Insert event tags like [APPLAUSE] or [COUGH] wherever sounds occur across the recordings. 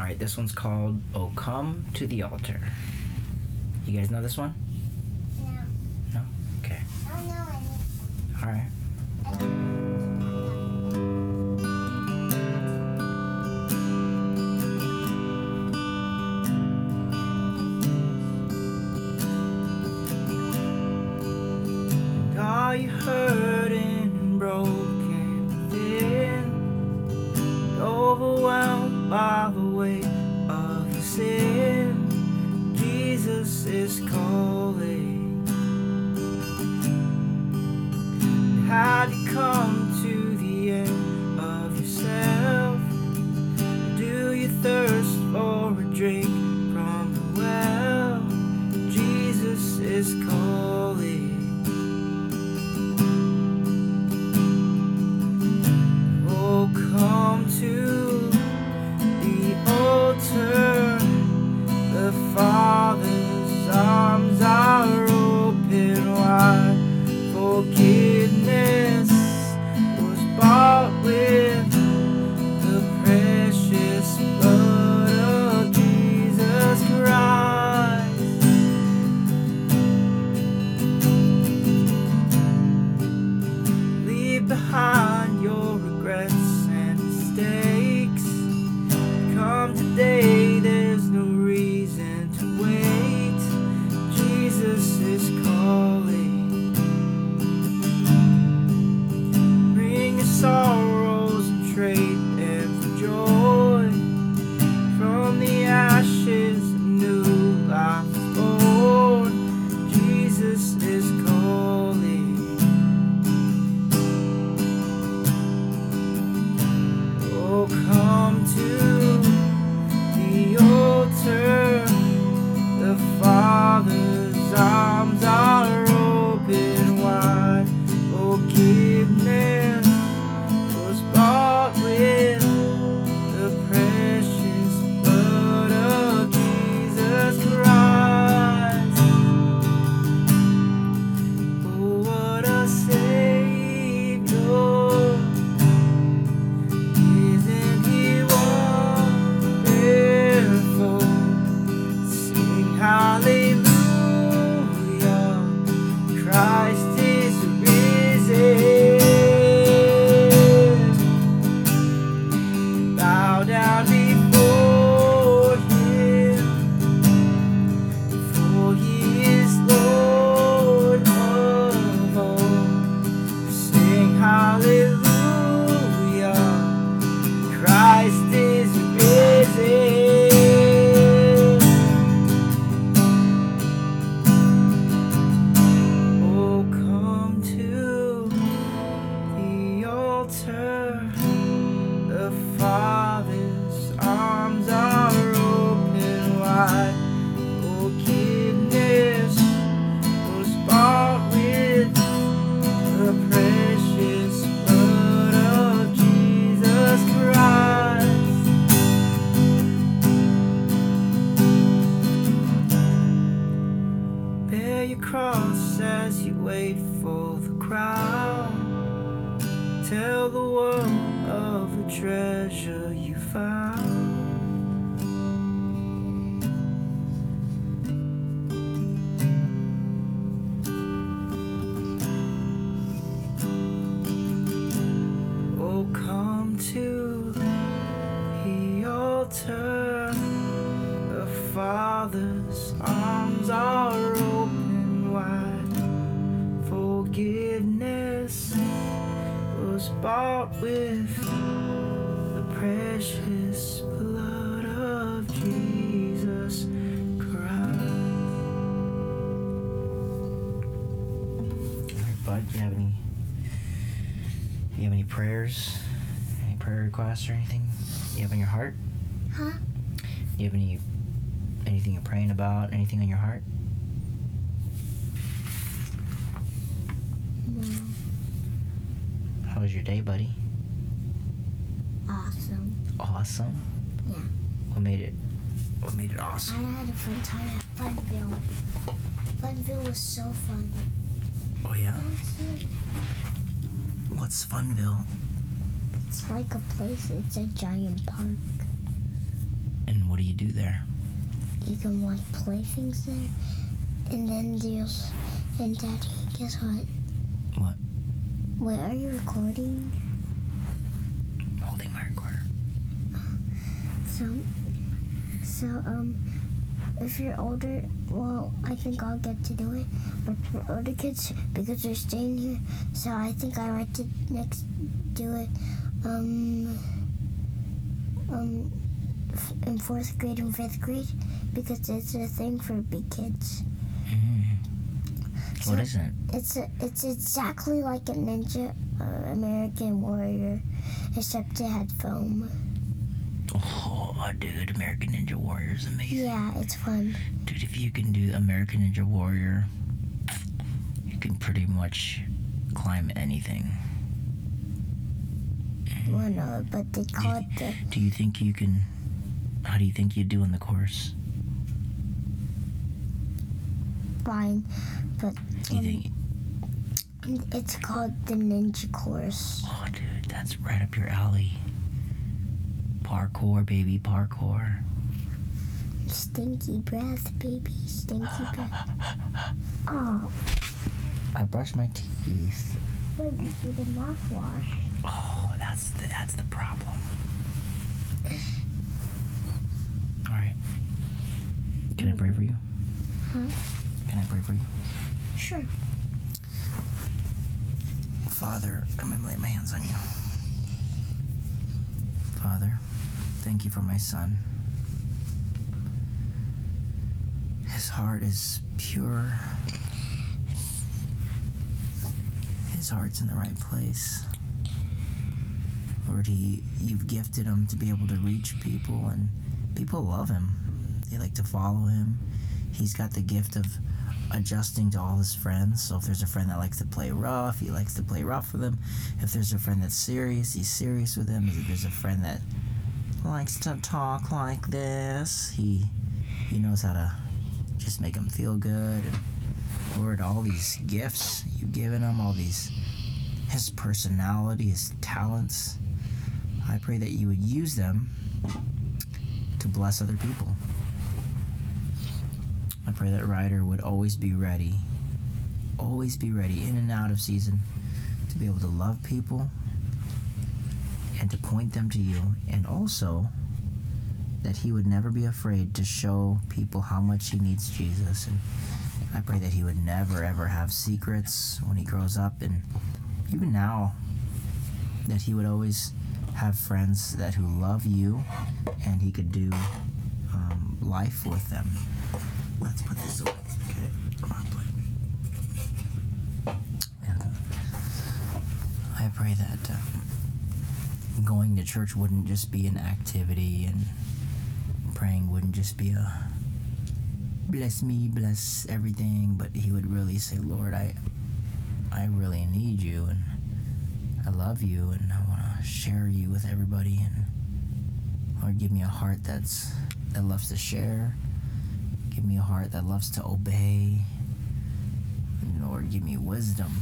All right, this one's called "Oh Come to the Altar." You guys know this one? No. No. Okay. I don't know any. All right. And Are you hurting come wait for the crown. Tell the world of the treasure you found. Oh, come to the altar. The Father's arms are open bought with the precious blood of Jesus Christ. All right, bud, do you have any? Do you have any prayers? Any prayer requests or anything you have in your heart? Huh? Do you have any anything you're praying about? Anything on your heart? No. How was your day, buddy? Awesome. Awesome. Yeah. What made it? What made it awesome? I had a fun time at Funville. Funville was so fun. Oh yeah. What's Funville? It's like a place. It's a giant park. And what do you do there? You can like play things there. And then there's and Daddy, guess what? What? Wait, are you recording? Holding my recorder. So, so um, if you're older, well, I think I'll get to do it. But for older kids, because they're staying here, so I think I like to next do it. Um, um, in fourth grade and fifth grade, because it's a thing for big kids. Mm. What is it? It's a, it's exactly like a Ninja uh, American Warrior, except it had foam. Oh, dude, American Ninja Warrior is amazing. Yeah, it's fun. Dude, if you can do American Ninja Warrior, you can pretty much climb anything. Well, no, but they call it the Do you think you can? How do you think you'd do in the course? fine, but um, think? it's called the Ninja Course. Oh, dude, that's right up your alley. Parkour, baby, parkour. Stinky breath, baby, stinky breath. [LAUGHS] Oh, I brush my teeth. wait, you the mouthwash. Oh, that's the that's the problem. All right. Can I pray for you? Huh? Can I pray for you? Sure. Father, I'm gonna lay my hands on you. Father, thank you for my son. His heart is pure. His heart's in the right place. Lord, he, you've gifted him to be able to reach people, and people love him. They like to follow him. He's got the gift of adjusting to all his friends. So if there's a friend that likes to play rough, he likes to play rough with them. If there's a friend that's serious, he's serious with them. If there's a friend that likes to talk like this, he he knows how to just make him feel good. And Lord, all these gifts you've given him, all these his personality, his talents. I pray that you would use them to bless other people. I pray that Ryder would always be ready, always be ready, in and out of season, to be able to love people and to point them to you, and also that he would never be afraid to show people how much he needs Jesus. And I pray that he would never ever have secrets when he grows up, and even now, that he would always have friends that who love you, and he could do um, life with them. Let's put this away. Okay. On. And I pray that um, going to church wouldn't just be an activity, and praying wouldn't just be a bless me, bless everything, but he would really say, Lord, I, I really need you, and I love you, and I want to share you with everybody, and Lord, give me a heart that's that loves to share. Give me a heart that loves to obey. Lord, give me wisdom.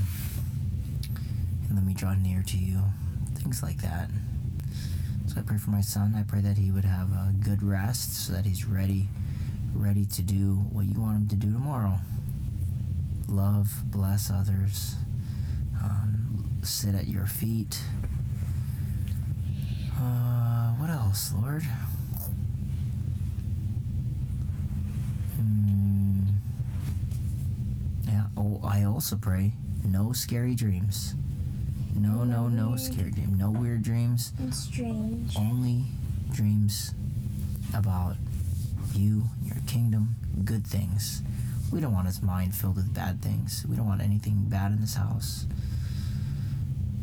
And let me draw near to you. Things like that. So I pray for my son. I pray that he would have a good rest so that he's ready ready to do what you want him to do tomorrow. Love, bless others, um, sit at your feet. Uh, what else, Lord? Oh, I also pray no scary dreams. No, no, no scary dream. No weird dreams. It's strange. Only dreams about you, your kingdom, good things. We don't want his mind filled with bad things. We don't want anything bad in this house.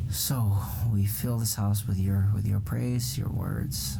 So we fill this house with your with your praise, your words,